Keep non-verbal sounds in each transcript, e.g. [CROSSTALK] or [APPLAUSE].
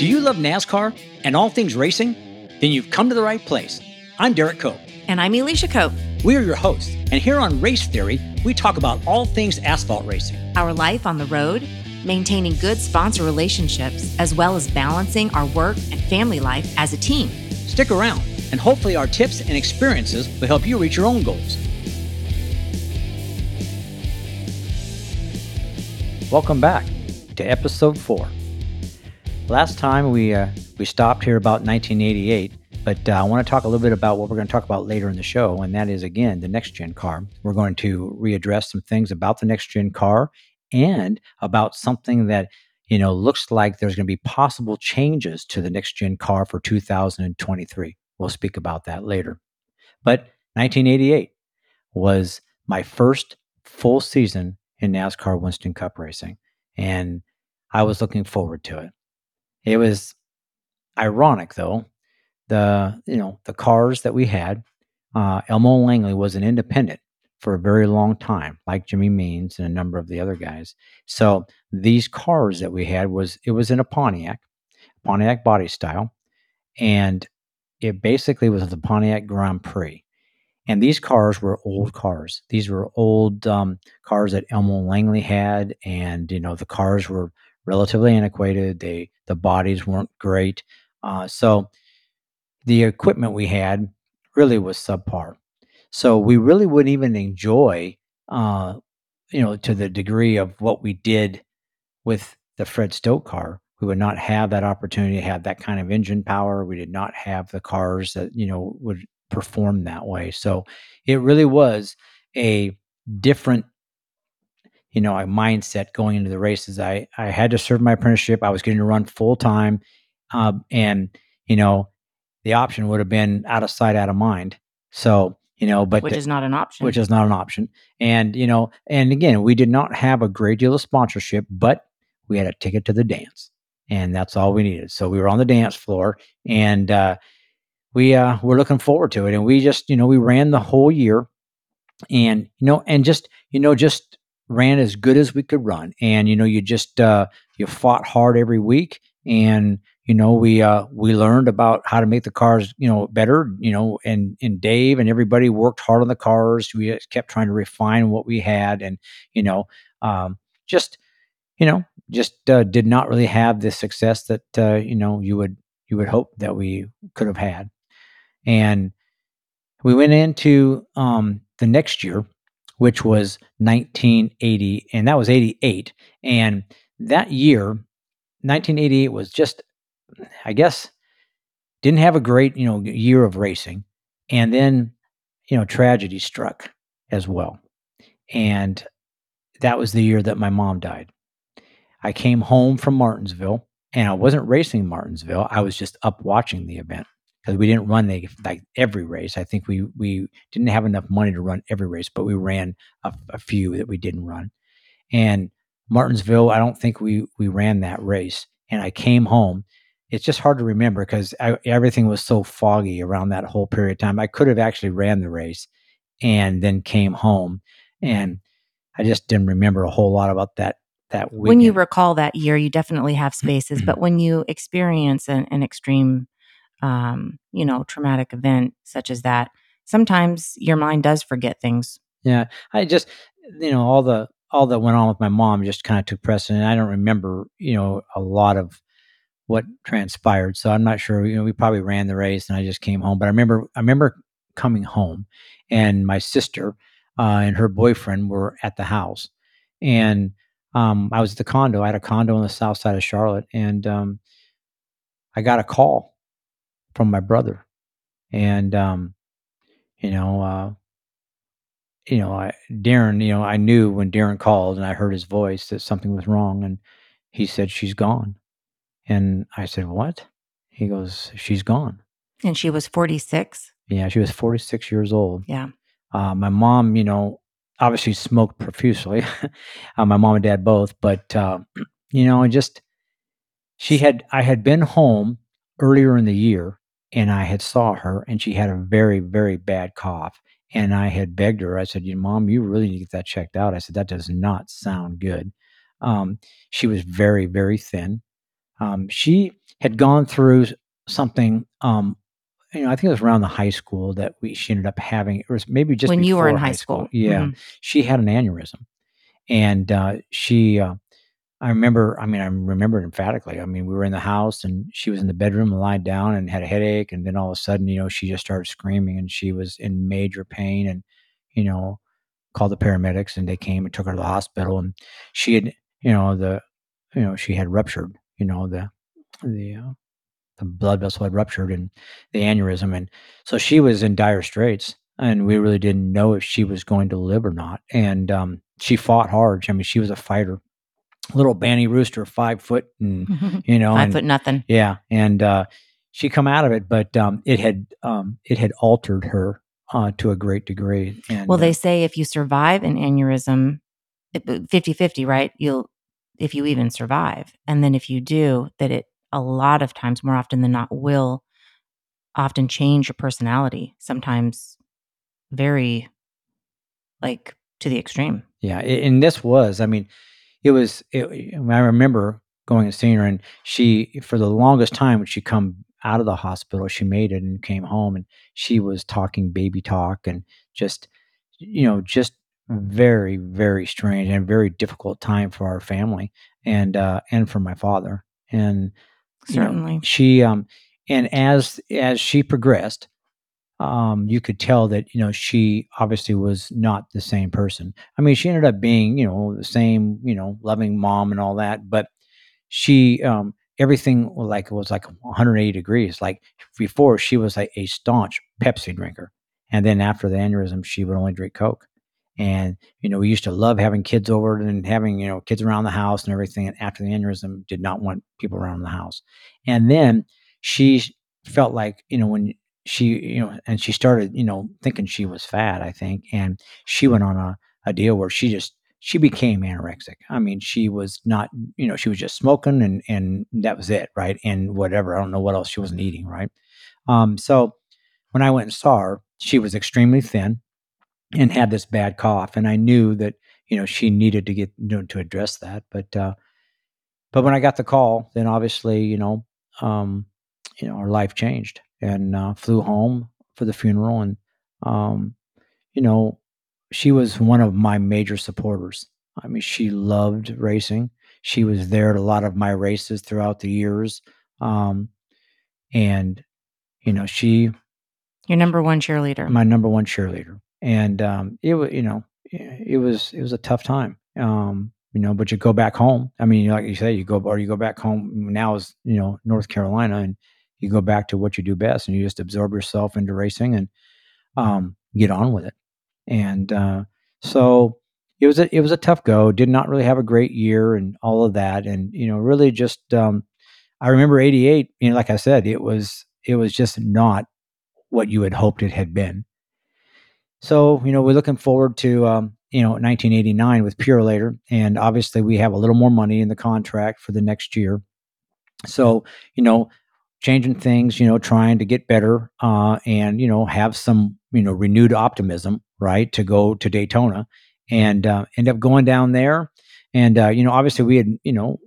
Do you love NASCAR and all things racing? Then you've come to the right place. I'm Derrike Cope. And I'm Elisha Cope. We are your hosts, and here on Race Theory, we talk about all things asphalt racing. Our life on the road, maintaining good sponsor relationships, as well as balancing our work and family life as a team. Stick around, and hopefully, our tips and experiences will help you reach your own goals. Welcome back to episode four. Last time we uh, we stopped here about 1988, but uh, I want to talk a little bit about what we're going to talk about later in the show, and that is again the next gen car. We're going to readdress some things about the next gen car and about something that you know looks like there's going to be possible changes to the next gen car for 2023. We'll speak about that later. But 1988 was my first full season in NASCAR Winston Cup racing, and I was looking forward to it. It was ironic though. The you know the cars that we had, uh, Elmo Langley was an independent for a very long time, like Jimmy Means and a number of the other guys. So these cars that we had was it was in a Pontiac, Pontiac body style, and it basically was the Pontiac Grand Prix. And these cars were old cars. These were old um, cars that Elmo Langley had, and you know the cars were relatively antiquated. They the bodies weren't great, uh, so the equipment we had really was subpar. So we really wouldn't even enjoy, uh, you know, to the degree of what we did with the Fred Stoke car. We would not have that opportunity to have that kind of engine power. We did not have the cars that you know would perform that way. So it really was a different you know, a mindset going into the races. I I had to serve my apprenticeship. I was getting to run full time, um, and you know, the option would have been out of sight, out of mind. So you know, but which is not an option. Which is not an option. And you know, and again, we did not have a great deal of sponsorship, but we had a ticket to the dance, and that's all we needed. So we were on the dance floor, and uh, we uh, were looking forward to it. And we just, you know, we ran the whole year, and you know, and just you know, just ran as good as we could run. And you know, you just uh, you fought hard every week, and you know, we uh, we learned about how to make the cars you know better. You know, and and Dave and everybody worked hard on the cars. We kept trying to refine what we had, and you know, um, just you know, just uh, did not really have the success that uh, you know you would you would hope that we could have had. And we went into um, the next year which was 1980, and that was 88. And that year, 1988 was just, I guess, didn't have a great, you know, year of racing. And then, you know, tragedy struck as well. And that was the year that my mom died. I came home from Martinsville and I wasn't racing Martinsville. I was just up watching the event because we didn't run the, like every race. I think we we didn't have enough money to run every race, but we ran a, a, few that we didn't run. And Martinsville, I don't think we we ran that race. And I came home. It's just hard to remember because everything was so foggy around that whole period of time. I could have actually ran the race and then came home, and I just didn't remember a whole lot about that that weekend. When you recall that year, you definitely have [CLEARS THROAT] spaces, but when you experience an, an extreme um, you know, traumatic event such as that, sometimes your mind does forget things. Yeah. I just, you know, all the, all that went on with my mom just kind of took precedent. I don't remember, you know, a lot of what transpired. So I'm not sure, you know, we probably ran the race and I just came home, but I remember, I remember coming home and my sister uh, and her boyfriend were at the house and um, I was at the condo. I had a condo on the south side of Charlotte and um, I got a call from my brother, and um, you know, uh, you know, I Darren, you know, I knew when Darren called and I heard his voice that something was wrong, and he said she's gone, and I said what? He goes, she's gone, and she was forty six. Yeah, she was forty six years old. Yeah. Uh, my mom, you know, obviously smoked profusely. [LAUGHS] uh, my mom and dad both, but uh, [CLEARS THROAT] you know, I just she had I had been home earlier in the year and I had saw her and she had a very, very bad cough. And I had begged her, I said, you know, Mom, you really need to get that checked out. I said, that does not sound good. Um, she was very, very thin. Um, she had gone through something. Um, you know, I think it was around the high school that we she ended up having. It was maybe just when you were in high school. Yeah, Mhm. she had an aneurysm, and uh, she. Uh, I remember. I mean, I remember it emphatically. I mean, we were in the house, and she was in the bedroom and lied down and had a headache, and then all of a sudden, you know, she just started screaming, and she was in major pain, and you know, called the paramedics, and they came and took her to the hospital, and she had, you know, the, you know, she had ruptured, you know, the the uh, the blood vessel had ruptured and the aneurysm, and so she was in dire straits, and we really didn't know if she was going to live or not, and um, she fought hard. I mean, she was a fighter, little banny rooster, five foot, and [LAUGHS] you know, Five and foot nothing. yeah, and uh, she come out of it, but um, it had um, it had altered her uh, to a great degree. And Well, uh, they say if you survive an aneurysm, 50 50, right? You'll, if you even survive. And then if you do, that it a lot of times, more often than not, will often change your personality. Sometimes very like to the extreme. Yeah, and this was, I mean, it was. It, I remember going and seeing her, and she, for the longest time, when she come out of the hospital, she made it and came home, and she was talking baby talk, and just, you know, just very, very strange and very difficult time for our family, and uh, and for my father, and you know, Certainly. she, um, and as as she progressed, um, you could tell that you know she obviously was not the same person. I mean, she ended up being you know the same you know loving mom and all that, but she um, everything like was like 180 degrees. Like before, she was like a staunch Pepsi drinker, and then after the aneurysm, she would only drink Coke. And you know, we used to love having kids over and having you know kids around the house and everything. And after the aneurysm, did not want people around the house. And then she felt like you know when she you know and she started you know thinking she was fat i think and she went on a, a deal where she just she became anorexic. I mean she was not you know she was just smoking and and that was it right and whatever i don't know what else she wasn't eating right? Um so when i went and saw her she was extremely thin and had this bad cough and i knew that you know she needed to get you know, to address that but uh but when i got the call then obviously you know um you know our life changed and uh, flew home for the funeral and um you know she was one of my major supporters. I mean she loved racing. She was there at a lot of my races throughout the years um and you know she Your number one cheerleader. my number one cheerleader. And um it was you know it was it was a tough time um you know but you go back home. I mean like you say you go or you go back home now is you know north carolina and you go back to what you do best and you just absorb yourself into racing and um get on with it. And uh so it was a it was a tough go. Did not really have a great year and all of that. And you know really just um i remember 88 you know like i said it was it was just not what you had hoped it had been. So, you know, we're looking forward to, um, you know, 1989 with Purolator. And obviously, we have a little more money in the contract for the next year. So, you know, changing things, you know, trying to get better uh, and, you know, have some, you know, renewed optimism, right, to go to Daytona and uh, end up going down there. And, uh, you know, obviously, we had, you know,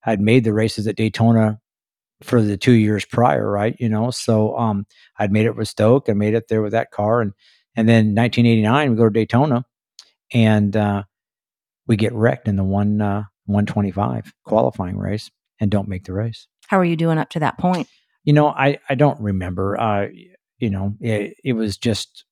had made the races at Daytona for the two years prior, right? You know, so um, I'd made it with Stoke. I made it there with that car, and and then 1989 we go to Daytona, and uh, we get wrecked in the one uh, 125 qualifying race and don't make the race. How are you doing up to that point? You know, I I don't remember. Uh, you know, it, it was just.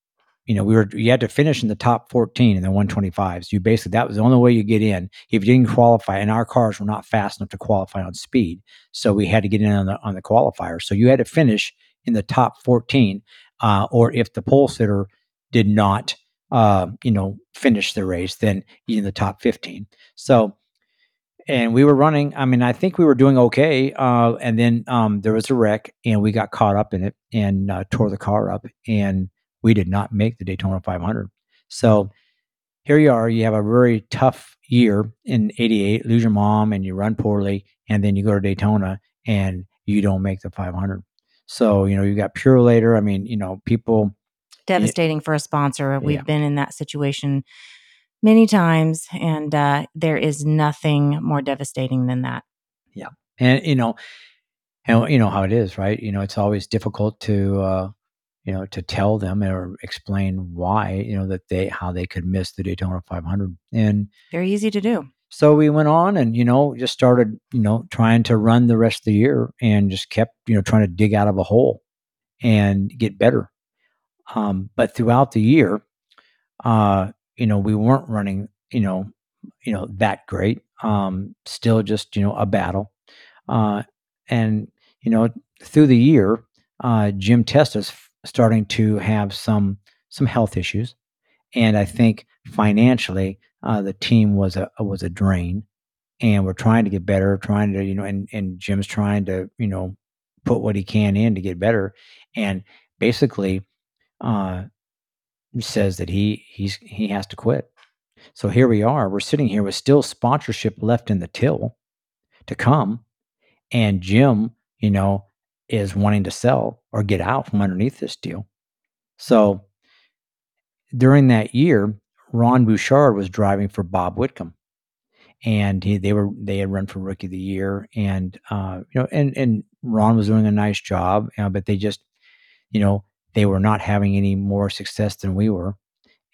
You know, we were you had to finish in the top 14 in the 125s. You basically that was the only way you get in. If you didn't qualify, and our cars were not fast enough to qualify on speed, so we had to get in on the on the qualifier. So you had to finish in the top 14, uh, or if the pole sitter did not, uh, you know, finish the race, then in the top 15. So, and we were running. I mean, I think we were doing okay. Uh, and then um, there was a wreck, and we got caught up in it and uh, tore the car up, and we did not make the Daytona 500. So here you are. You have a very tough year in '88. Lose your mom, and you run poorly, and then you go to Daytona, and you don't make the 500. So you know you got Purolator. I mean, you know, people Devastating for a sponsor. We've Yeah. been in that situation many times, and uh, there is nothing more devastating than that. Yeah. And you know and you know how it is, right? You know, it's always difficult to, uh, you know, to tell them or explain why, you know, that they how they could miss the Daytona 500. And Very easy to do. so we went on and you know just started you know trying to run the rest of the year and just kept you know trying to dig out of a hole and get better. Um, but throughout the year, uh, you know, we weren't running, you know, you know that great. Um, still just you know a battle. Uh, and you know through the year, uh, Jim Testa's f- starting to have some some health issues, and I think financially uh, the team was a was a drain, and we're trying to get better, trying to you know, and and Jim's trying to you know put what he can in to get better, and basically uh, says that he he's he has to quit. So here we are. We're sitting here with still sponsorship left in the till to come, and Jim, you know, is wanting to sell or get out from underneath this deal. So during that year, Ron Bouchard was driving for Bob Whitcomb, and he, they were they had run for Rookie of the Year, and uh, you know, and and Ron was doing a nice job, but they just, you know, they were not having any more success than we were,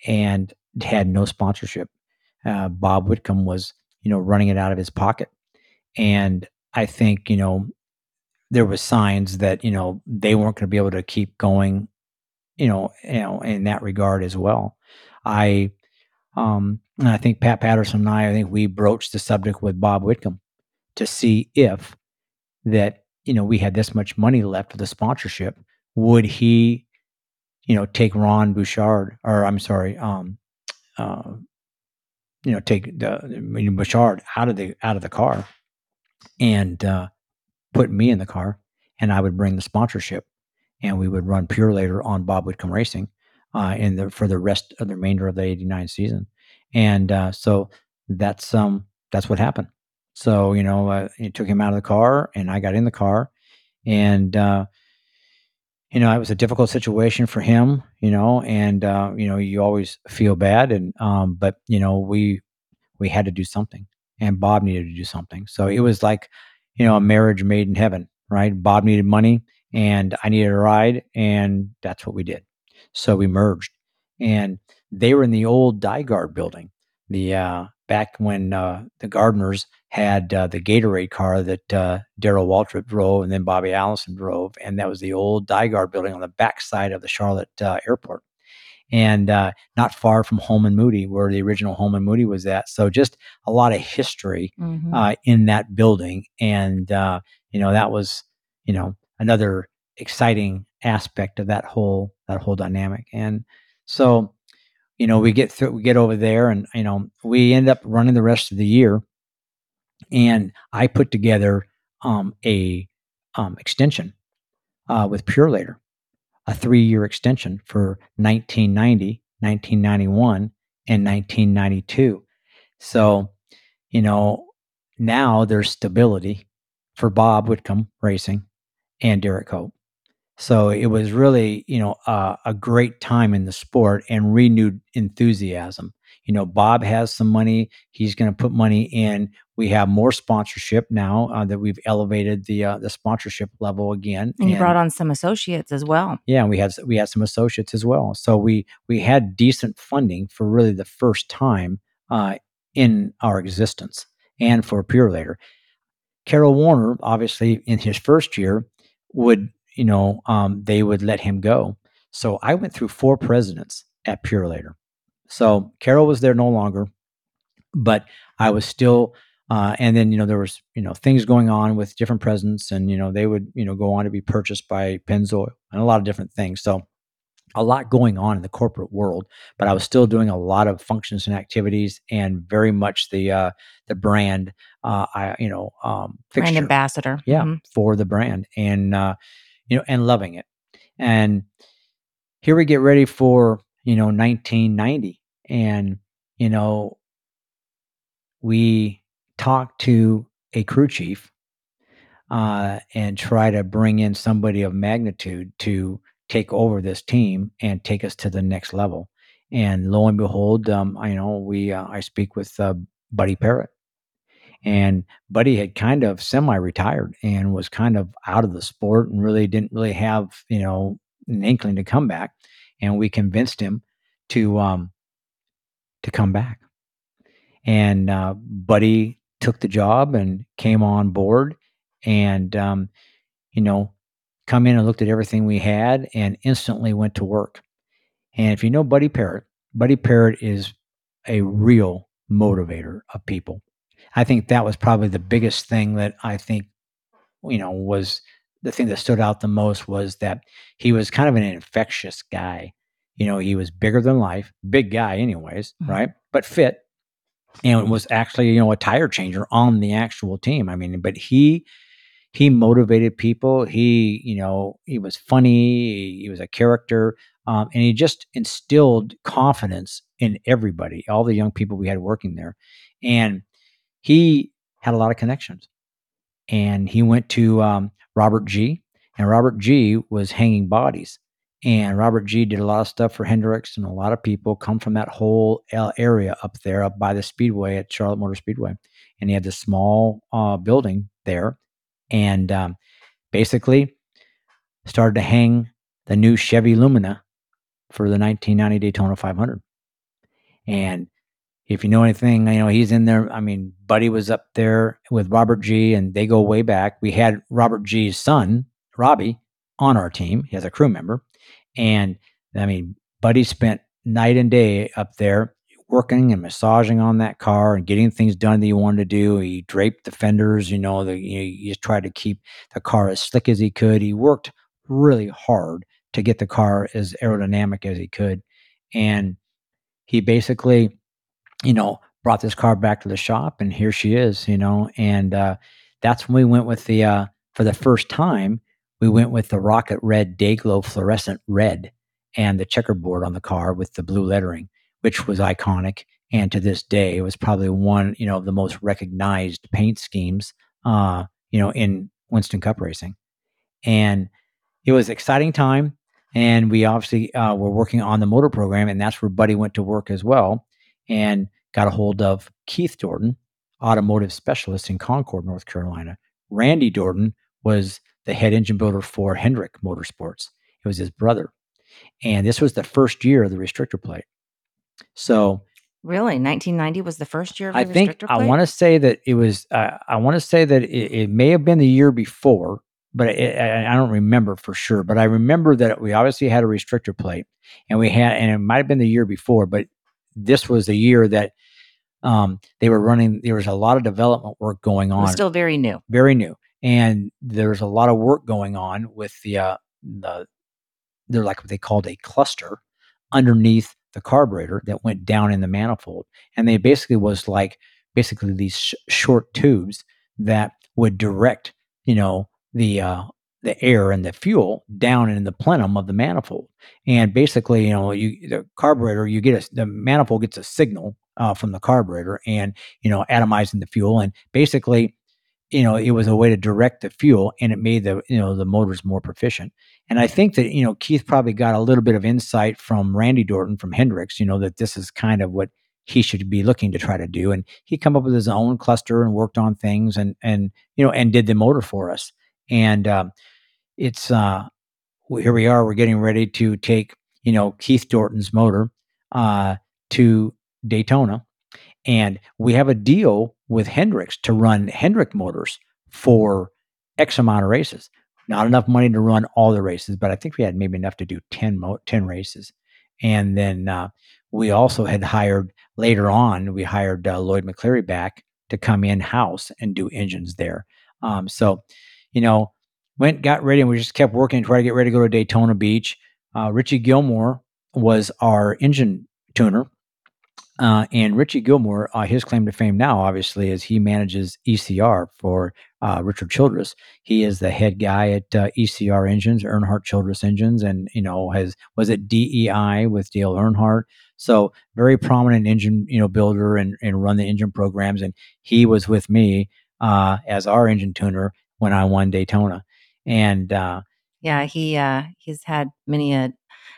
and had no sponsorship. Uh, Bob Whitcomb was, you know, running it out of his pocket, and I think you know there was signs that you know they weren't going to be able to keep going, you know, you know, in that regard as well. I um, and I think Pat Patterson and I, I think we broached the subject with Bob Whitcomb to see if that you know we had this much money left for the sponsorship, would he, you know, take Ron Bouchard or I'm sorry, um, uh, you know, take the I mean, Bouchard out of the out of the car and uh, put me in the car, and I would bring the sponsorship, and we would run Purolator on Bob Whitcomb Racing, uh, in the for the rest of the remainder of the '89 season, and uh, so that's um that's what happened. So you know, uh, it took him out of the car, and I got in the car, and uh, you know, it was a difficult situation for him, you know, and uh, you know, you always feel bad, and um, but you know, we we had to do something, and Bob needed to do something. So it was like, you know, a marriage made in heaven, right? Bob needed money, and I needed a ride, and that's what we did. So we merged, and they were in the old DiGard building, the uh, back when uh, the Gardners had uh, the Gatorade car that uh, Darrell Waltrip drove, and then Bobby Allison drove, and that was the old DiGard building on the backside of the Charlotte uh, airport, and uh, not far from Holman Moody, where the original Holman Moody was at. So just a lot of history Mhm. uh, in that building, and uh, you know that was you know another exciting aspect of that whole that whole dynamic, and so you know we get through we get over there, and you know we end up running the rest of the year, and I put together um, a um, extension uh, with Purolator, a three year extension for 1990, 1991, and 1992. So, you know, now there's stability for Bob Whitcomb Racing and Derrike Cope. So it was really, you know, uh, a great time in the sport and renewed enthusiasm. You know, Bob has some money; he's going to put money in. We have more sponsorship now uh, that we've elevated the uh, the sponsorship level again. And you brought on some associates as well. Yeah, we had we had some associates as well. So we we had decent funding for really the first time uh, in our existence, and for Purolator. Carol Warner, obviously, in his first year, would you know um, they would let him go. So I went through four presidents at Purolator. So Carol was there no longer, but I was still. Uh, and then you know there was you know things going on with different presidents, and you know they would you know go on to be purchased by Pennzoil and a lot of different things. So a lot going on in the corporate world, but I was still doing a lot of functions and activities, and very much the uh, the brand, uh, I you know, um, Brand ambassador. yeah, Mhm. for the brand, and uh, you know, and loving it. And here we get ready for you know 1990, and you know, we talk to a crew chief uh, and try to bring in somebody of magnitude to take over this team and take us to the next level. And lo and behold, um, I know we uh, I speak with uh, Buddy Parrott, and Buddy had kind of semi-retired and was kind of out of the sport and really didn't really have you know an inkling to come back, and we convinced him to um, to come back. And uh, Buddy took the job and came on board, and um, you know, come in and looked at everything we had, and instantly went to work. And if you know Buddy Parrott, Buddy Parrott is a real motivator of people. I think that was probably the biggest thing that I think, you know, was the thing that stood out the most was that he was kind of an infectious guy. You know, he was bigger than life, big guy, anyways, Mhm. right? But fit, and was actually, you know, a tire changer on the actual team. I mean, but he he motivated people. He, you know, he was funny. He was a character, um, and he just instilled confidence in everybody, all the young people we had working there, and he had a lot of connections. And he went to um, Robert Gee. And Robert Gee. was hanging bodies. And Robert Gee. did a lot of stuff for Hendricks, and a lot of people come from that whole area up there, up by the Speedway at Charlotte Motor Speedway. And he had this small uh, building there, and um, basically started to hang the new Chevy Lumina for the 1990 Daytona 500. And if you know anything, you know he's in there. I mean, Buddy was up there with Robert Gee, and they go way back. We had Robert Gee's son, Robbie, on our team. He has a crew member, and I mean, Buddy spent night and day up there working and massaging on that car and getting things done that he wanted to do. He draped the fenders, you know, the, you know, he just tried to keep the car as slick as he could. He worked really hard to get the car as aerodynamic as he could, and he basically you know, brought this car back to the shop and here she is, you know, and uh, that's when we went with the, uh, for the first time, we went with the rocket red Dayglow fluorescent red and the checkerboard on the car with the blue lettering, which was iconic. And to this day, it was probably one, you know, of the most recognized paint schemes, uh, you know, in Winston Cup racing. And it was an exciting time. And we obviously uh, were working on the motor program, and that's where Buddy went to work as well and got a hold of Keith Dorton, automotive specialist in Concord, North Carolina. Randy Dorton was the head engine builder for Hendrick Motorsports. It was his brother. And this was the first year of the restrictor plate. So Really, 1990 was the first year of the I think I want to say that it was. Uh, I want to say that it, it may have been the year before, but it, I, I don't remember for sure. But I remember that we obviously had a restrictor plate, and we had, and it might have been the year before, but this was the year that um, they were running. There was a lot of development work going was on, still very new. very new, and there's a lot of work going on with the uh, the they're like what they called a cluster underneath the carburetor that went down in the manifold and they basically was like basically these sh- short tubes that would direct you know the uh the air and the fuel down in the plenum of the manifold. And basically you know you the carburetor you get a the manifold gets a signal uh, from the carburetor and you know atomizing the fuel. And basically you know it was a way to direct the fuel and it made the you know the motors more proficient. And i think that you know keith probably got a little bit of insight from randy dorton from Hendrick's you know that this is kind of what he should be looking to try to do. And he come up with his own cluster and worked on things and and you know and did the motor for us and um, it's uh here we are we're getting ready to take you know keith dorton's motor uh to daytona and we have a deal with Hendrick's to run Hendrick motors for X amount of races. Not enough money to run all the races, but I think we had maybe enough to do 10, mo- 10 races. And then uh, we also had hired later on, we hired uh, Lloyd McCleary back to come in house and do engines there. Um, so, you know, went, got ready, and we just kept working to try to get ready to go to Daytona Beach. Uh, Richie Gilmore was our engine tuner. Uh, and Richie Gilmore, uh, his claim to fame now, obviously, is he manages ECR for uh, Richard Childress. He is the head guy at uh, ECR Engines, Earnhardt Childress Engines, and you know has was at DEI with Dale Earnhardt. So very prominent engine, you know, builder and and run the engine programs. And he was with me uh, as our engine tuner when I won Daytona. And uh, Yeah, he uh he's had many a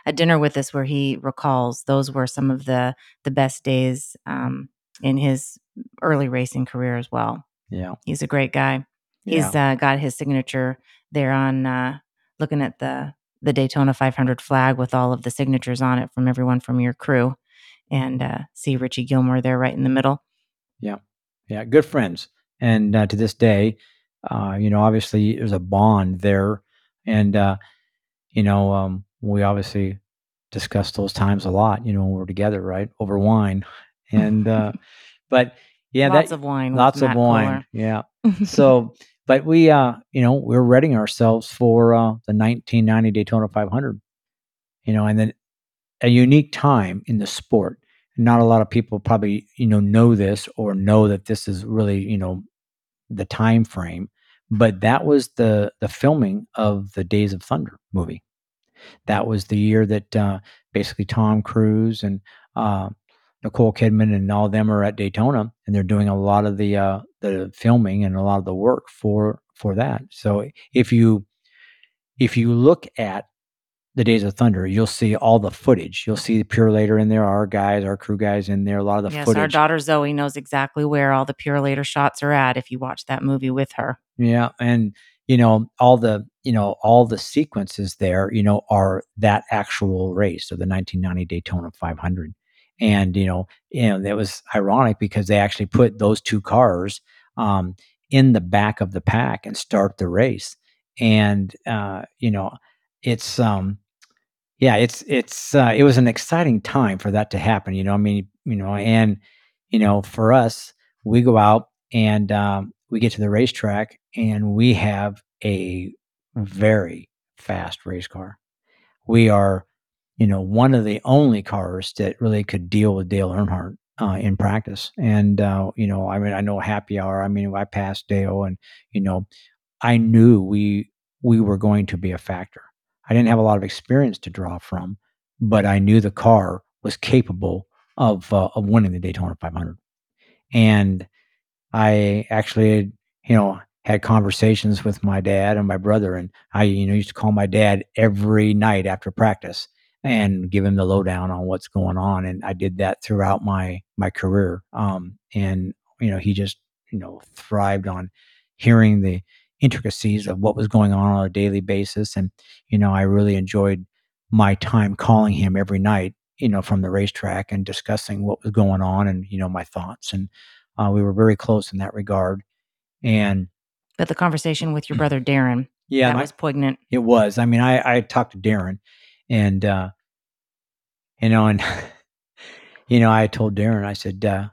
a dinner with us where he recalls those were some of the the best days um in his early racing career as well. Yeah. He's a great guy. He's Yeah. uh, got his signature there on uh, looking at the the Daytona 500 flag with all of the signatures on it from everyone from your crew, and uh, see Richie Gilmore there right in the middle. Yeah. Yeah. Good friends. And uh, to this day, uh, you know, obviously there's a bond there. And, uh, you know, um, we obviously discuss those times a lot, you know, when we're together, right? Over wine. And, uh, [LAUGHS] but yeah, lots that, of wine. lots of Matt wine. Yeah. So, [LAUGHS] but we, uh, you know, we're readying ourselves for uh, the 1990 Daytona 500, you know, and then a unique time in the sport. Not a lot of people probably, you know, know this or know that this is really, you know, the time frame, but that was the the filming of the Days of Thunder movie. That was the year that uh, basically Tom Cruise and uh, Nicole Kidman and all of them are at Daytona, and they're doing a lot of the uh, the filming and a lot of the work for for that. So if you if you look at the Days of Thunder, you'll see all the footage. You'll see the Purolator in there, our guys, our crew guys in there. A lot of the yes, footage. our daughter Zoe knows exactly where all the Purolator shots are at if you watch that movie with her. Yeah, and you know all the you know all the sequences there you know are that actual race of the 1990 Daytona 500, and you know you know that was ironic because they actually put those two cars um, in the back of the pack and start the race, and uh, you know it's um yeah it's it's uh, it was an exciting time for that to happen. You know I mean you know and you know for us we go out and um, we get to the racetrack and we have a very fast race car. We are, you know, one of the only cars that really could deal with Dale Earnhardt uh, in practice. And, uh, you know, I mean, I know happy hour. I mean, I passed Dale and, you know, I knew we, we were going to be a factor. I didn't have a lot of experience to draw from, but I knew the car was capable of, uh, of winning the Daytona 500. And I actually, you know, had conversations with my dad and my brother, and I, you know, used to call my dad every night after practice and give him the lowdown on what's going on. And I did that throughout my my career. Um, and you know, he just, you know, thrived on hearing the intricacies of what was going on on a daily basis. And you know, I really enjoyed my time calling him every night, you know, from the racetrack and discussing what was going on and you know my thoughts and uh, we were very close in that regard. And But the conversation with your brother Darren, yeah, that I- was poignant. it was. I mean, I I talked to Darren, and uh, you know, and [LAUGHS] you know, I told Darren, I said, uh,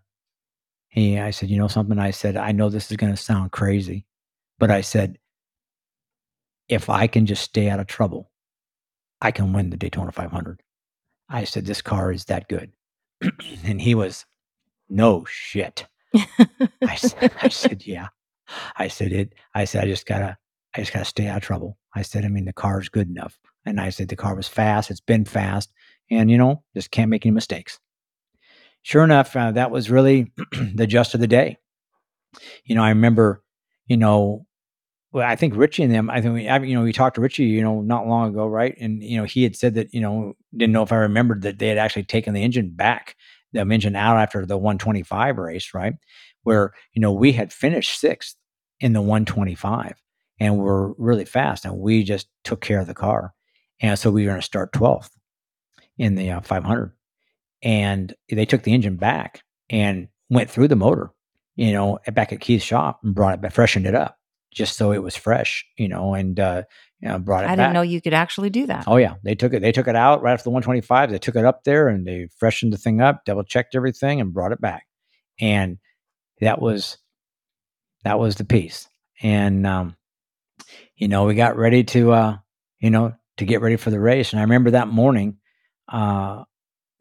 he, I said, you know, something. I said, I know this is going to sound crazy, but I said, if I can just stay out of trouble, I can win the Daytona 500. I said, this car is that good, [CLEARS THROAT] and he was, no shit. [LAUGHS] I said, I said, yeah. I said it. I said I just gotta, I just gotta stay out of trouble. I said, I mean, the car is good enough, and I said the car was fast. It's been fast, and you know, just can't make any mistakes. Sure enough, uh, that was really [CLEARS THROAT] the just of the day. You know, I remember, you know, well, I think Richie and them. I think we, you know, we talked to Richie, you know, not long ago, right? And you know, he had said that, you know, didn't know if I remembered that they had actually taken the engine back, the engine out after the 125 race, right? Where you know we had finished sixth in the 125 and we're really fast, and we just took care of the car, and so we were going to start 12th in the uh, 500, and they took the engine back and went through the motor, you know, back at Keith's shop and brought it freshened it up just so it was fresh, you know, and uh, you know, brought it back. I back. didn't know you could actually do that. Oh yeah, they took it. They took it out right after the 125. They took it up there and they freshened the thing up, double checked everything, and brought it back. And that was that was the piece. And um, you know, we got ready to uh, you know to get ready for the race. And I remember that morning, uh,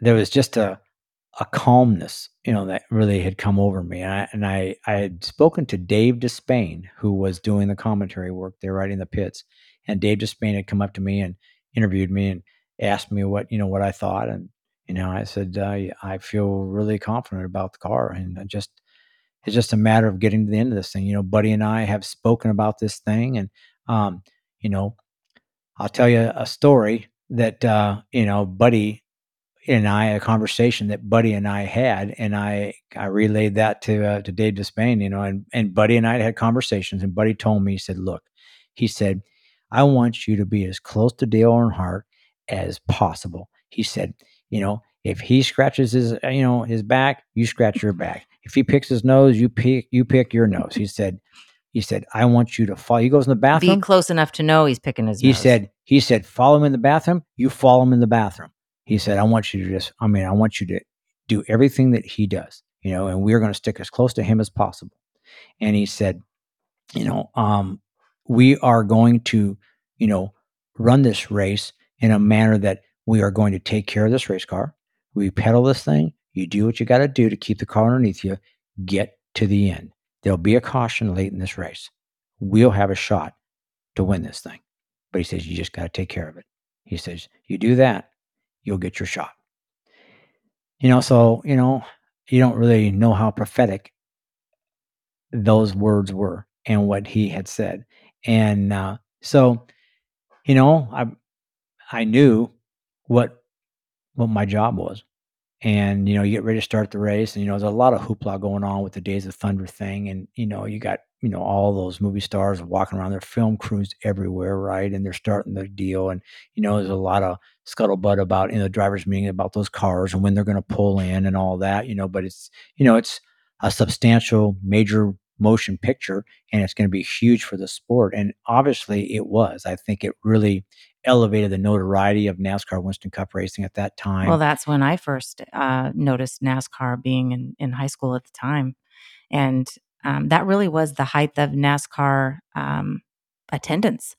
there was just a a calmness, you know, that really had come over me. And I and I, I had spoken to Dave Despain, who was doing the commentary work there, right in the pits. And Dave Despain had come up to me and interviewed me and asked me what you know what I thought. And you know, I said uh, I feel really confident about the car, and I just it's just a matter of getting to the end of this thing. You know, Buddy and I have spoken about this thing, and um, you know, I'll tell you a story that uh, you know, Buddy and I a conversation that Buddy and I had, and I I relayed that to uh, to Dave Despain, you know, and and Buddy and I had conversations, and Buddy told me he said, look, he said, I want you to be as close to Dale Earnhardt as possible. He said, you know, if he scratches his you know his back, you scratch your [LAUGHS] back. If he picks his nose, you pick you pick your nose. He said, he said, I want you to follow. He goes in the bathroom. Be close enough to know he's picking his He nose. said, he said, follow him in the bathroom. You follow him in the bathroom. He said, I want you to just, I mean, I want you to do everything that he does, you know, and we're going to stick as close to him as possible. And he said, you know, um, we are going to, you know, run this race in a manner that we are going to take care of this race car. We pedal this thing. You do what you got to do to keep the car underneath you. Get to the end. There'll be a caution late in this race. We'll have a shot to win this thing. But he says, you just got to take care of it. He says, you do that, you'll get your shot. You know, so, you know, you don't really know how prophetic those words were and what he had said. And uh, so, you know, I I knew what what my job was. And you know, you get ready to start the race, and you know, there's a lot of hoopla going on with the Days of Thunder thing, and you know, you got you know all those movie stars walking around, their film crews everywhere, right? And they're starting the deal, and you know, there's a lot of scuttlebutt about in the drivers' meeting about those cars and when they're going to pull in and all that, you know. But it's you know, it's a substantial, major motion picture, and it's going to be huge for the sport. And obviously, it was. I think it really elevated the notoriety of NASCAR Winston Cup racing at that time. Well, that's when I first uh, noticed NASCAR being in, in high school at the time. And um, that really was the height of NASCAR um, attendance.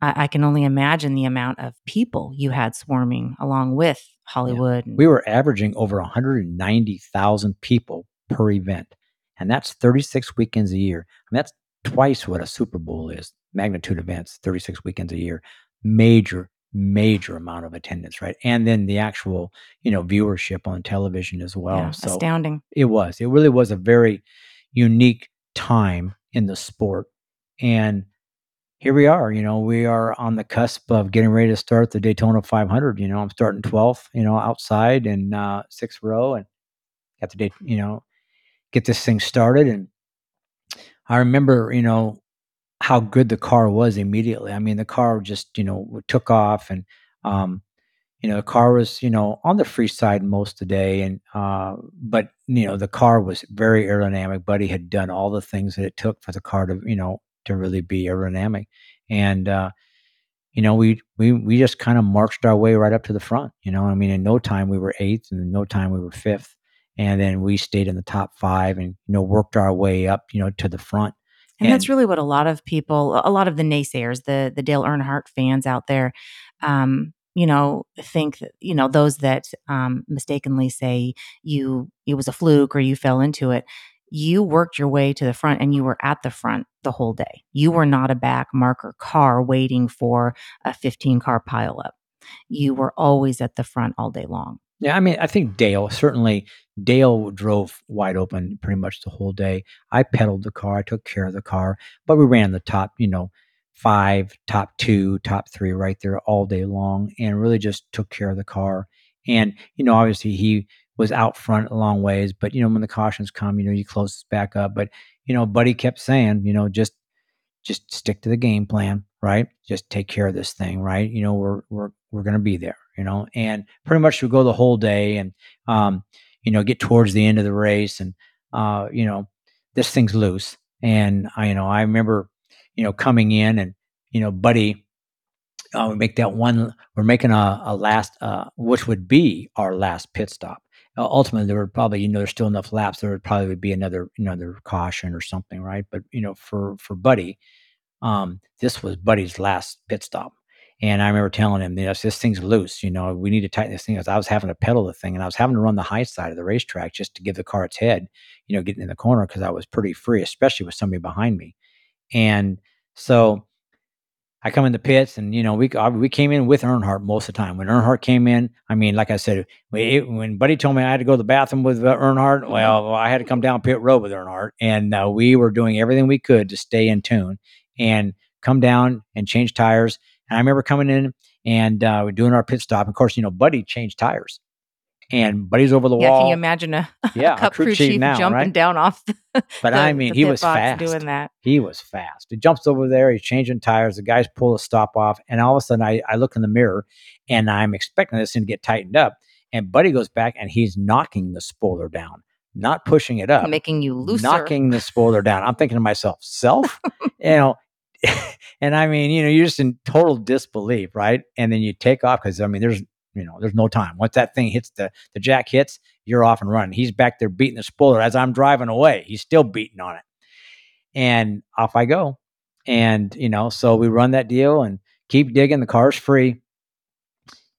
I, I, can only imagine the amount of people you had swarming along with Hollywood. Yeah. We were averaging over 190,000 people per event. And that's 36 weekends a year. I mean, that's twice what a Super Bowl is, magnitude events, 36 weekends a year major major amount of attendance right and then the actual you know viewership on television as well yeah, so astounding it was it really was a very unique time in the sport and here we are you know we are on the cusp of getting ready to start the daytona 500 you know i'm starting 12th you know outside in uh, sixth row and got day you know get this thing started and i remember you know how good the car was immediately. I mean, the car just, you know, took off and, um, you know, the car was, you know, on the free side most of the day. And, uh, but, you know, the car was very aerodynamic. Buddy had done all the things that it took for the car to, you know, to really be aerodynamic. And, uh, you know, we, we, we just kind of marched our way right up to the front, you know, I mean, in no time we were eighth and in no time we were fifth. And then we stayed in the top five and, you know, worked our way up, you know, to the front and, and that's really what a lot of people, a lot of the naysayers, the the Dale Earnhardt fans out there, um, you know, think you know, those that um, mistakenly say you it was a fluke or you fell into it. You worked your way to the front and you were at the front the whole day. You were not a back marker car waiting for a 15 car pileup. You were always at the front all day long. Yeah, I mean, I think Dale certainly Dale drove wide open pretty much the whole day. I pedaled the car, I took care of the car, but we ran the top, you know, five, top two, top three right there all day long, and really just took care of the car. And you know, obviously he was out front a long ways, but you know, when the cautions come, you know, you close back up. But you know, Buddy kept saying, you know, just just stick to the game plan, right? Just take care of this thing, right? You know, we're we're we're gonna be there, you know, and pretty much we go the whole day and um, you know, get towards the end of the race and, uh, you know, this thing's loose. And I, you know, I remember, you know, coming in and, you know, Buddy, uh, we make that one, we're making a, a last, uh, which would be our last pit stop. Uh, ultimately, there would probably, you know, there's still enough laps. There would probably be another, another caution or something, right? But you know, for for Buddy, um, this was Buddy's last pit stop, and I remember telling him, you know, this thing's loose. You know, we need to tighten this thing. I was having to pedal the thing, and I was having to run the high side of the racetrack just to give the car its head. You know, getting in the corner because I was pretty free, especially with somebody behind me. And so I come in the pits, and you know, we we came in with Earnhardt most of the time. When Earnhardt came in, I mean, like I said, when Buddy told me I had to go to the bathroom with uh, Earnhardt, mm-hmm. well, I had to come down pit road with Earnhardt, and uh, we were doing everything we could to stay in tune and come down and change tires and I remember coming in and uh, we're doing our pit stop. Of course, you know, Buddy changed tires. And Buddy's over the wall. Yeah, wall. can you imagine a, [LAUGHS] a Yeah, a cup crew crew chief chief, now, jumping right? down off the, [LAUGHS] But the- I mean, he was fast. doing that. He was fast. He jumps over there. He's changing tires. The guys pull a stop off, and all of a sudden, I, I look in the mirror, and I'm expecting this thing to get tightened up. And Buddy goes back, and he's knocking the spoiler down, not pushing it up, making you looser. knocking the spoiler down. I'm thinking to myself, self, [LAUGHS] you know. and I mean, you know, you're just in total disbelief, right? And then you take off because I mean, there's you know, there's no time. Once that thing hits the the jack hits, you're off and running. He's back there beating the spoiler as I'm driving away. He's still beating on it, and off I go. And you know, so we run that deal and keep digging. The car's free,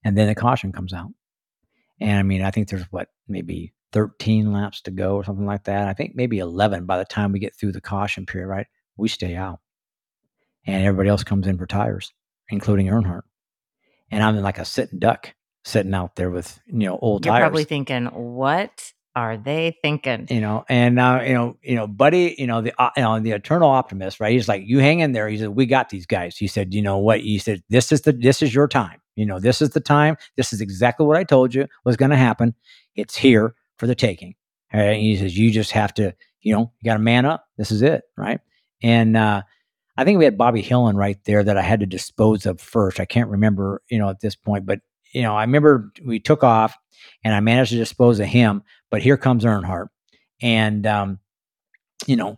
and then the caution comes out. And I mean, I think there's what maybe 13 laps to go or something like that. I think maybe 11 by the time we get through the caution period, right? We stay out. And everybody else comes in for tires, including Earnhardt. And I'm in like a sitting duck sitting out there with, you know, old You're tires. probably thinking, what are they thinking? you know, and uh, you know, you know, buddy, you know, the uh, you know, the eternal optimist, right? He's like, you hang in there. He said, we got these guys. He said, you know what? He said, this is the this is your time. You know, this is the time. This is exactly what I told you was going to happen. It's here for the taking. All right. And he says, you just have to, you know, you got to man up. This is it, right? And uh, I think we had Bobby Hillin right there that I had to dispose of first. I can't remember, you know, at this point, but you know, I remember we took off and I managed to dispose of him. But here comes Earnhardt, and um, you know,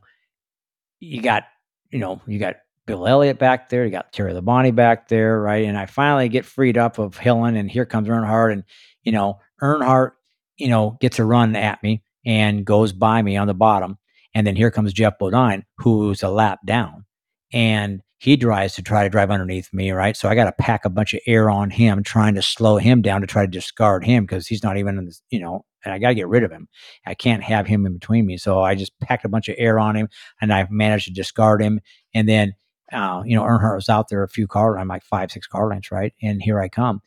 you got you know you got Bill Elliott back there, you got Terry Labonte back there, right? And I finally get freed up of Hillin, and here comes Earnhardt, and you know, Earnhardt, you know, gets a run at me and goes by me on the bottom, and then here comes Jeff Bodine, who's a lap down, and he tries to try to drive underneath me, right? So I got to pack a bunch of air on him, trying to slow him down to try to discard him because he's not even in this, you know, and I got to get rid of him. I can't have him in between me. So I just packed a bunch of air on him and I managed to discard him. And then, uh, you know, Earnhardt was out there a few car, I'm like five, six car lengths, right? And here I come.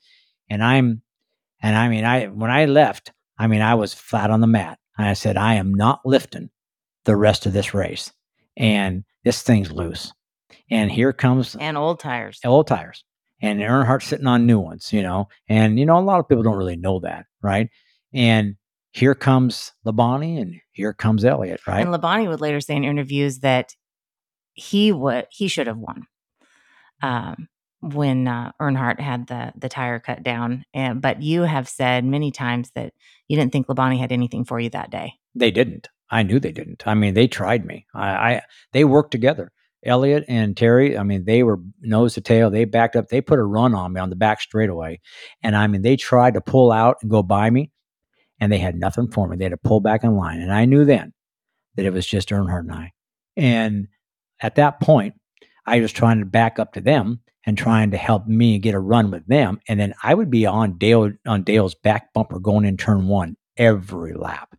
And I'm, and I mean, I, when I left, I mean, I was flat on the mat. And I said, I am not lifting the rest of this race. And this thing's loose. And here comes And old tires. old tires and Earnhardt sitting on new ones, you know. And you know, a lot of people don't really know that, right? And here comes Labonte and here comes Elliott, right? And Labonte would later say in interviews that he would he should have won um, when uh, Earnhardt had the the tire cut down. And but you have said many times that you didn't think Labonte had anything for you that day. they didn't. I knew they didn't. I mean, they tried me. I, I they worked together. Elliott and Terry, I mean, they were nose to tail. They backed up. They put a run on me on the back straightaway. And I mean, they tried to pull out and go by me, and they had nothing for me. They had to pull back in line. And I knew then that it was just Earnhardt and I. And at that point, I was trying to back up to them and trying to help me get a run with them. And then I would be on Dale on Dale's back bumper going in turn one every lap.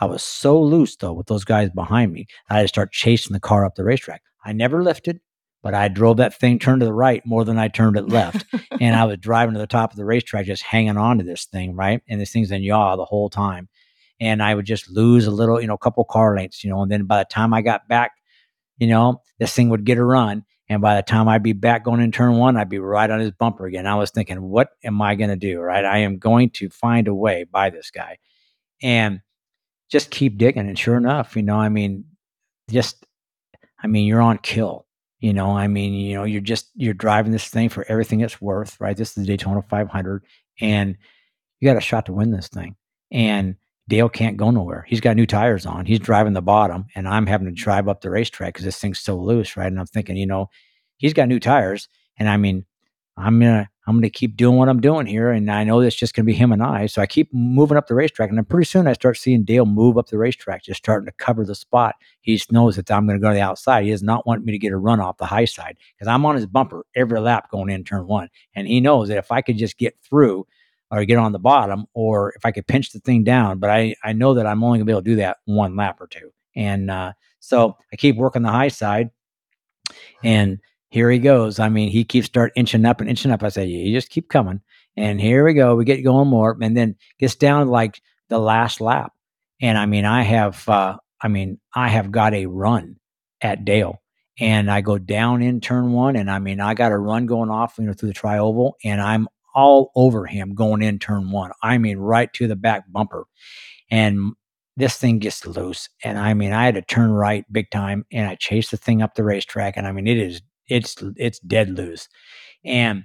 I was so loose though with those guys behind me. I had to start chasing the car up the racetrack. I never lifted, but I drove that thing turned to the right more than I turned it left. [LAUGHS] and I was driving to the top of the racetrack, just hanging on to this thing, right? And this thing's in yaw the whole time. And I would just lose a little, you know, a couple car lengths, you know. And then by the time I got back, you know, this thing would get a run. And by the time I'd be back going in turn one, I'd be right on his bumper again. I was thinking, what am I going to do? Right. I am going to find a way by this guy and just keep digging. And sure enough, you know, I mean, just, I mean, you're on kill. You know, I mean, you know, you're just you're driving this thing for everything it's worth, right? This is the Daytona 500, and you got a shot to win this thing. And Dale can't go nowhere. He's got new tires on. He's driving the bottom, and I'm having to drive up the racetrack because this thing's so loose, right? And I'm thinking, you know, he's got new tires, and I mean, I'm gonna I'm gonna keep doing what I'm doing here, and I know it's just gonna be him and I. So I keep moving up the racetrack, and then pretty soon I start seeing Dale move up the racetrack, just starting to cover the spot. He just knows that I'm gonna go to the outside. He does not want me to get a run off the high side because I'm on his bumper every lap going in turn one, and he knows that if I could just get through or get on the bottom, or if I could pinch the thing down, but I I know that I'm only gonna be able to do that one lap or two, and uh, so I keep working the high side, and here he goes. I mean, he keeps start inching up and inching up. I say, you just keep coming. And here we go. We get going more, and then gets down like the last lap. And I mean, I have, uh, I mean, I have got a run at Dale, and I go down in turn one, and I mean, I got a run going off, you know, through the trioval, and I'm all over him going in turn one. I mean, right to the back bumper. And this thing gets loose. And I mean, I had to turn right big time and I chased the thing up the racetrack. And I mean, it is, it's, it's dead loose. And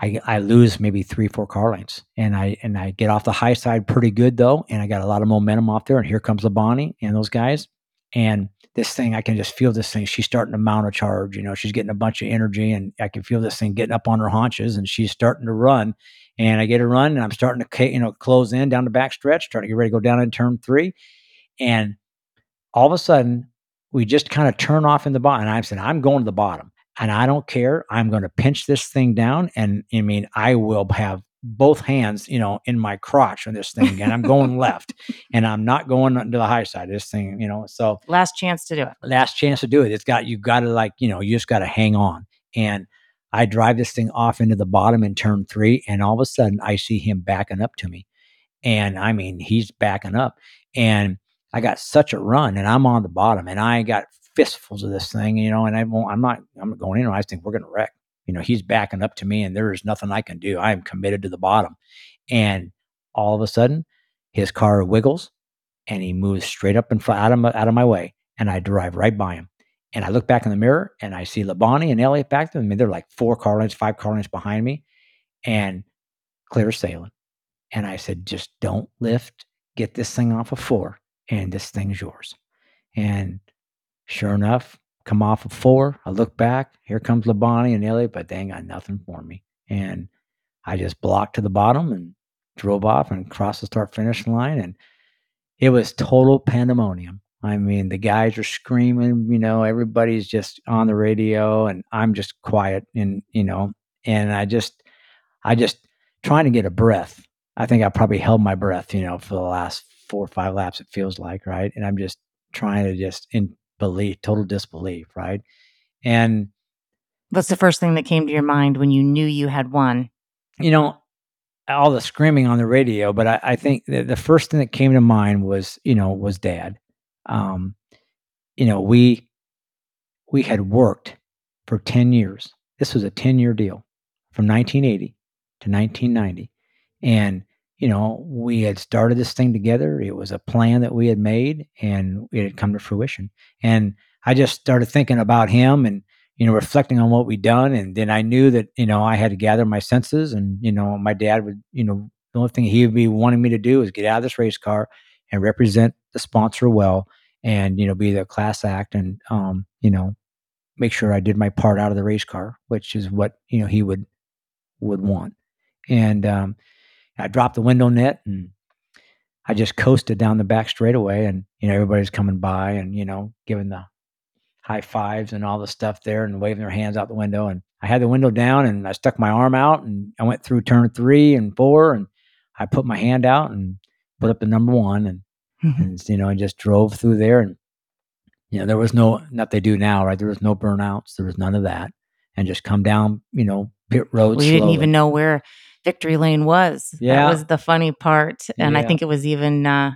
I, I lose maybe three, four car lengths and I, and I get off the high side pretty good though. And I got a lot of momentum off there. And here comes Labonte and those guys. And this thing, I can just feel this thing. She's starting to mount a charge. You know, she's getting a bunch of energy, and I can feel this thing getting up on her haunches, and she's starting to run. And I get a run, and I'm starting to, you know, close in down the back stretch, trying to get ready to go down in turn three. And all of a sudden, we just kind of turn off in the bottom. And I'm saying, I'm going to the bottom, and I don't care. I'm going to pinch this thing down, and I mean, I will have both hands, you know, in my crotch on this thing, and I'm going left, and I'm not going to the high side. This thing, you know, so last chance to do it. Last chance to do it. It's got you got to like, you know, you just got to hang on. And I drive this thing off into the bottom in turn three, and all of a sudden I see him backing up to me, and I mean he's backing up, and I got such a run, and I'm on the bottom, and I got fistfuls of this thing, you know, and I won't, I'm not, I'm going in. I think we're going to wreck you know, he's backing up to me and there is nothing I can do. I am committed to the bottom. And all of a sudden, his car wiggles and he moves straight up and out of my, out of my way. And I drive right by him. And I look back in the mirror and I see Labonte and Elliott back to me. They're like four car lengths, five car lengths behind me and clear sailing. And I said, just don't lift, get this thing off of four, and this thing's yours. And sure enough, come off of four. I look back. Here comes Labonte and Elliott, but they ain't got nothing for me. And I just blocked to the bottom and drove off and crossed the start finish line. And it was total pandemonium. I mean, the guys are screaming, you know, everybody's just on the radio and I'm just quiet and, you know, and I just, I just trying to get a breath. I think I probably held my breath, you know, for the last four or five laps, it feels like, right? And I'm just trying to just in, belief, total disbelief, right? And what's the first thing that came to your mind when you knew you had won? You know, all the screaming on the radio, but I, I think the first thing that came to mind was, you know, was dad. Um, you know, we we had worked for 10 years. This was a 10 year deal from 1980 to 1990. And you know, we had started this thing together. It was a plan that we had made and it had come to fruition. And I just started thinking about him and, you know, reflecting on what we'd done. And then I knew that, you know, I had to gather my senses and, you know, my dad would, you know, the only thing he would be wanting me to do is get out of this race car and represent the sponsor well and, you know, be the class act and, um, you know, make sure I did my part out of the race car, which is what, you know, he would, would want. And, um, I dropped the window net and I just coasted down the back straightaway and, you know, everybody's coming by and, you know, giving the high fives and all the stuff there and waving their hands out the window. And I had the window down and I stuck my arm out and I went through turn three and four and I put my hand out and put up the number one and, mm-hmm. and you know, I just drove through there and, you know, there was no, not they do now, right? There was no burnouts. There was none of that. And just come down, you know, pit road. We didn't even know where victory lane was. Yeah. That was the funny part. And yeah. I think it was even uh,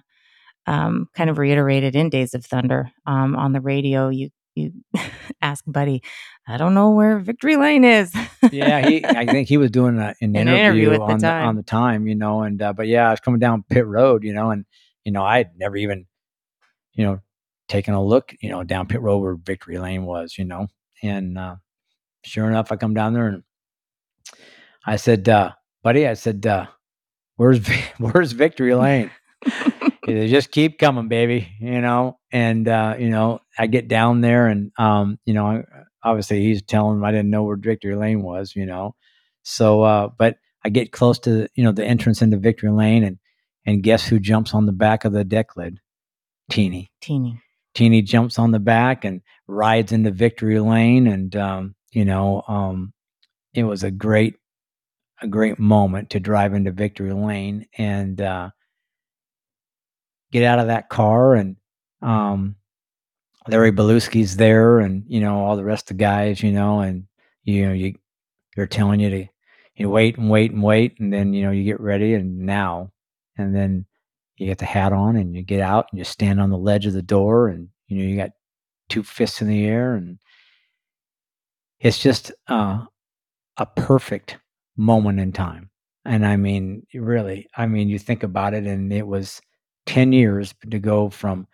um, kind of reiterated in Days of Thunder um, on the radio. You you [LAUGHS] ask Buddy, I don't know where Victory Lane is. yeah, he. [LAUGHS] I think he was doing a, an, an interview, interview on the, the, on the time, you know, and uh, but yeah, I was coming down pit road, you know, and you know I had never even, you know, taken a look, you know, down pit road where Victory Lane was, you know, and uh, sure enough, I come down there and I said, uh, buddy, I said, uh, where's [LAUGHS] where's Victory Lane? [LAUGHS] they just keep coming, baby, you know. And uh, you know, I get down there, and um, you know, obviously he's telling him I didn't know where Victory Lane was, you know. So, uh, but I get close to you know the entrance into Victory Lane, and and guess who jumps on the back of the deck lid? Teeny. Teeny. Teeny jumps on the back and rides into Victory Lane, and um, you know, um, it was a great a great moment to drive into victory lane and uh, get out of that car and um, larry beluski's there and you know all the rest of the guys you know and you know you they're telling you to you wait and wait and wait and then you know you get ready and now. And then you get the hat on and you get out and you stand on the ledge of the door and you know you got two fists in the air and it's just uh, a perfect moment in time. And I mean, really, I mean, you think about it, and it was 10 years to go from,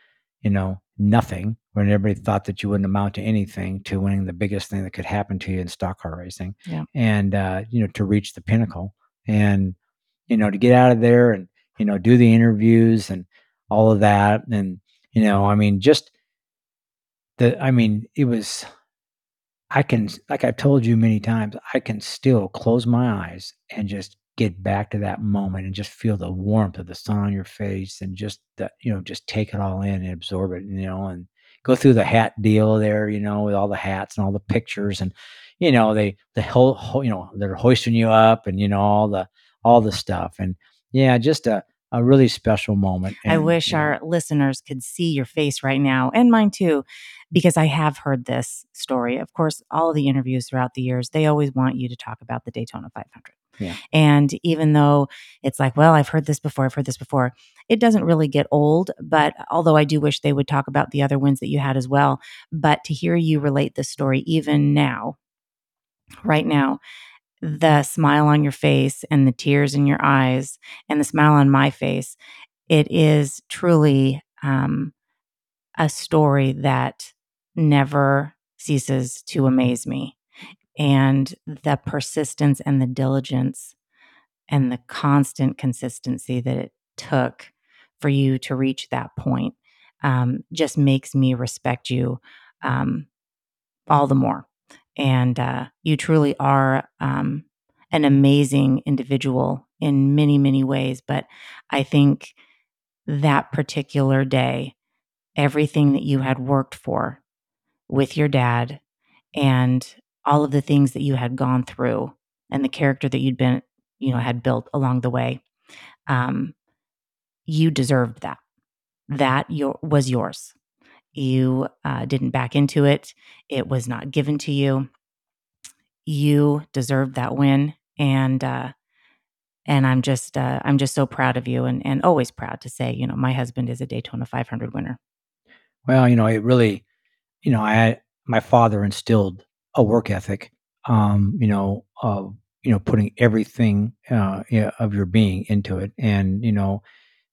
you know, nothing when everybody thought that you wouldn't amount to anything to winning the biggest thing that could happen to you in stock car racing. Yeah. And, uh, you know, to reach the pinnacle and, you know, to get out of there and, you know, do the interviews and all of that. And, you know, I mean, just the, I mean, it was, I can, like I've told you many times, I can still close my eyes and just get back to that moment and just feel the warmth of the sun on your face and just that, you know, just take it all in and absorb it, you know, and go through the hat deal there, you know, with all the hats and all the pictures and, you know, they, the whole, whole you know, they're hoisting you up and, you know, all the, all the stuff. And yeah, just a, a really special moment. I wish know, our listeners could see your face right now and mine too, because I have heard this story. Of course, all of the interviews throughout the years, they always want you to talk about the Daytona 500. Yeah. And even though it's like, well, I've heard this before, I've heard this before, it doesn't really get old. But although I do wish they would talk about the other wins that you had as well. But to hear you relate this story, even now, right now, the smile on your face and the tears in your eyes and the smile on my face, it is truly um, a story that never ceases to amaze me. And the persistence and the diligence and the constant consistency that it took for you to reach that point um, just makes me respect you um, all the more. And uh, you truly are um, an amazing individual in many, many ways. But I think that particular day, everything that you had worked for with your dad and all of the things that you had gone through and the character that you'd been, you know, had built along the way, um, you deserved that. That your, was yours. You uh, didn't back into it. It was not given to you. You deserved that win, and uh, and I'm just uh, I'm just so proud of you, and and always proud to say, you know, my husband is a Daytona 500 winner. well, you know, it really, you know, I my father instilled a work ethic, um, you know, of you know putting everything uh, of your being into it, and you know,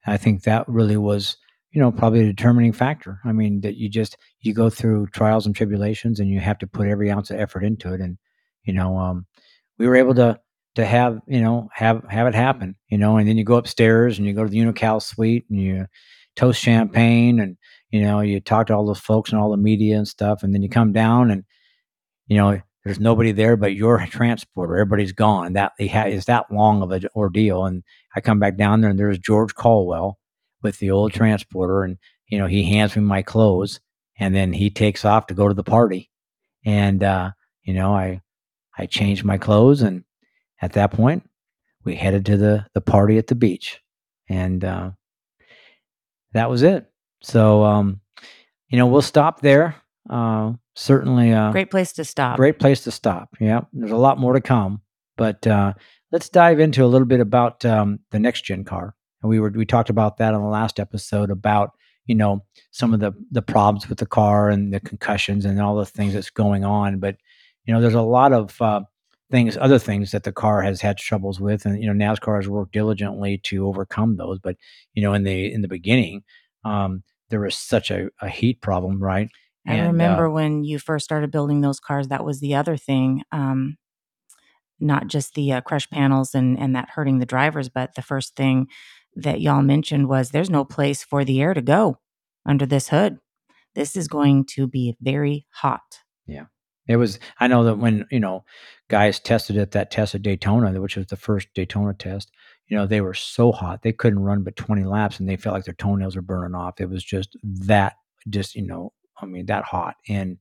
I think that really was, you know, probably a determining factor. I mean, that you just you go through trials and tribulations, and you have to put every ounce of effort into it, and you know, um, we were able to to have you know have have it happen, you know, and then you go upstairs and you go to the Unocal suite and you toast champagne and you know you talk to all those folks and all the media and stuff, and then you come down and you know there's nobody there but your transporter. Everybody's gone. That is that long of an ordeal. And i come back down there and there's george caldwell with the old transporter and you know he hands me my clothes and then he takes off to go to the party and uh you know i i changed my clothes and at that point we headed to the the party at the beach and uh that was it so um you know we'll stop there uh certainly uh Great place to stop. Great place to stop. Yeah, there's a lot more to come, but uh, let's dive into a little bit about um, the next gen car. And we were we talked about that on the last episode about you know some of the the problems with the car and the concussions and all the things that's going on. But you know, there's a lot of uh, things, other things that the car has had troubles with, and you know, NASCAR has worked diligently to overcome those. But you know, in the in the beginning, um, there was such a, a heat problem, right? I And, uh, remember when you first started building those cars, that was the other thing. Um, not just the uh, crush panels and and that hurting the drivers, but the first thing that y'all mentioned was there's no place for the air to go under this hood. This is going to be very hot. Yeah. It was I know that when, you know, guys tested at that test at Daytona, which was the first Daytona test, you know, they were so hot. They couldn't run but 20 laps and they felt like their toenails were burning off. It was just that just, you know, I mean, that hot. And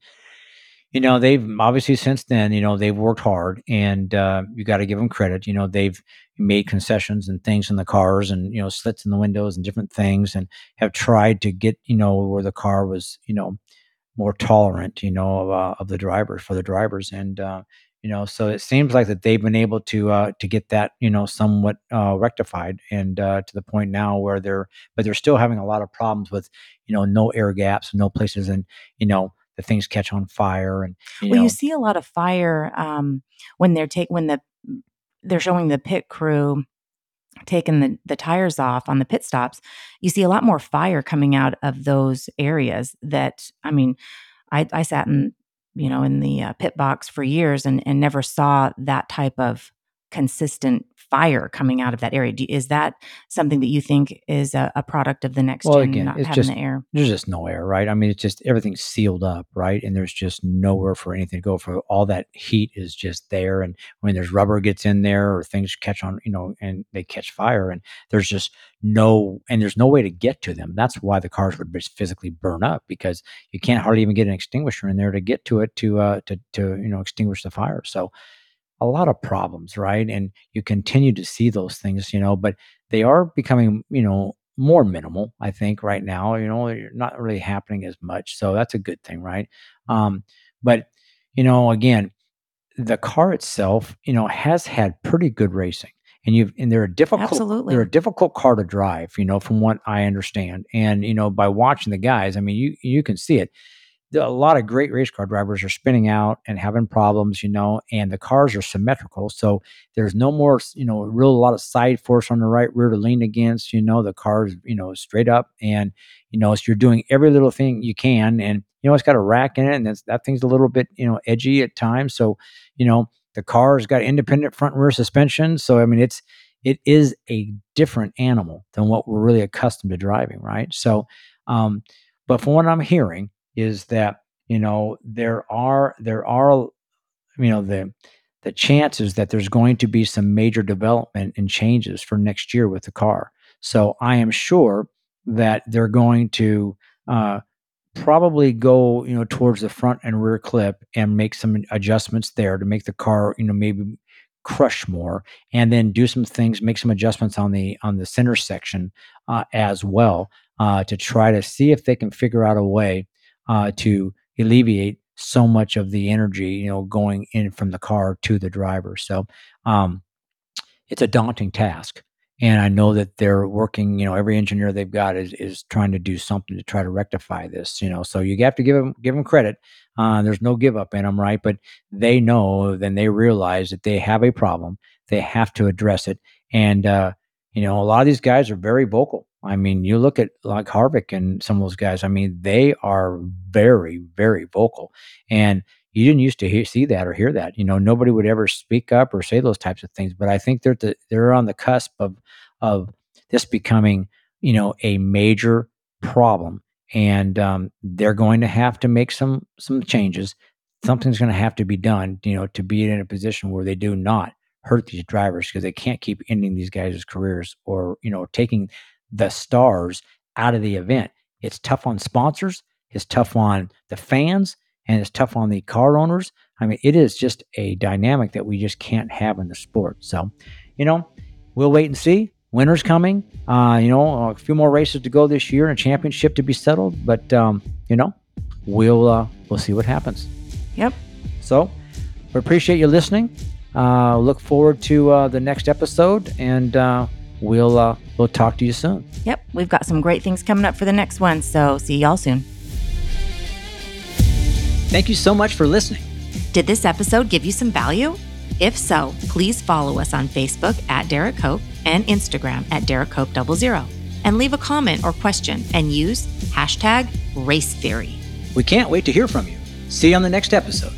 you know, they've obviously since then, you know, they've worked hard and uh, you got to give them credit. You know, they've made concessions and things in the cars and, you know, slits in the windows and different things and have tried to get, you know, where the car was, you know, more tolerant, you know, of, uh, of the drivers for the drivers, and uh, you know, so it seems like that they've been able to uh, to get that, you know, somewhat uh, rectified, and uh, to the point now where they're, but they're still having a lot of problems with, you know, no air gaps, no places, and you know, the things catch on fire, and you Well, know, you see a lot of fire um, when they're take when the they're showing the pit crew taking the, the tires off on the pit stops, you see a lot more fire coming out of those areas that, I mean, I, I sat in, you know, in the uh, pit box for years and, and never saw that type of consistent fire coming out of that area. Do, is that something that you think is a, a product of the next Well, gen again, not it's having just the air? there's just no air, right? I mean, it's just everything's sealed up, right? And there's just nowhere for anything to go. For all that heat is just there, and when there's rubber gets in there or things catch on, you know, and they catch fire, and there's just no and there's no way to get to them. That's why the cars would just physically burn up because you can't hardly even get an extinguisher in there to get to it to uh to to you know extinguish the fire. So a lot of problems, right? And you continue to see those things, you know, but they are becoming, you know, more minimal, I think, right now. You know, they're not really happening as much. So that's a good thing, right? Um, but, you know, again, the car itself, you know, has had pretty good racing. And you've and they're a difficult Absolutely. they're a difficult car to drive, you know, from what I understand. And, you know, by watching the guys, I mean you you can see it a lot of great race car drivers are spinning out and having problems, you know, and the cars are symmetrical. So there's no more, you know, real a lot of side force on the right rear to lean against, you know, the car's, you know, straight up and, you know, so you're doing every little thing you can. And, you know, it's got a rack in it and that thing's a little bit, you know, edgy at times. So, you know, the car's got independent front and rear suspension. So, I mean, it's, it is a different animal than what we're really accustomed to driving, right? So, um, but from what I'm hearing, is that you know there are there are you know the the chances that there's going to be some major development and changes for next year with the car. So I am sure that they're going to uh, probably go you know towards the front and rear clip and make some adjustments there to make the car you know maybe crush more and then do some things make some adjustments on the on the center section uh, as well uh, to try to see if they can figure out a way uh, to alleviate so much of the energy you know going in from the car to the driver. So um, it's a daunting task. And i know that they're working you know every engineer they've got is is trying to do something to try to rectify this you know. So you have to give them give them credit. Uh, there's no give up in them right? But they know then they realize that they have a problem. They have to address it. And uh, you know a lot of these guys are very vocal i mean you look at like harvick and some of those guys i mean they are very very vocal and you didn't used to hear, see that or hear that. You know, nobody would ever speak up or say those types of things. But I think they're the, they're on the cusp of of this becoming, you know, a major problem, and um, they're going to have to make some some changes. Something's going to have to be done, you know, to be in a position where they do not hurt these drivers because they can't keep ending these guys' careers or you know taking the stars out of the event. It's tough on sponsors. It's tough on the fans and it's tough on the car owners. I mean, it is just a dynamic that we just can't have in the sport. So, you know, we'll wait and see. Winter's coming. Uh, you know, a few more races to go this year and a championship to be settled. But um, you know, we'll uh, we'll see what happens. Yep. So, we appreciate you listening. Uh, look forward to uh, the next episode, and uh, we'll uh, we'll talk to you soon. Yep. We've got some great things coming up for the next one. So see y'all soon. Thank you so much for listening. Did this episode give you some value? If so, please follow us on Facebook at Derrike Cope and Instagram at Derrike Cope 00 and leave a comment or question and use hashtag race theory. We can't wait to hear from you. See you on the next episode.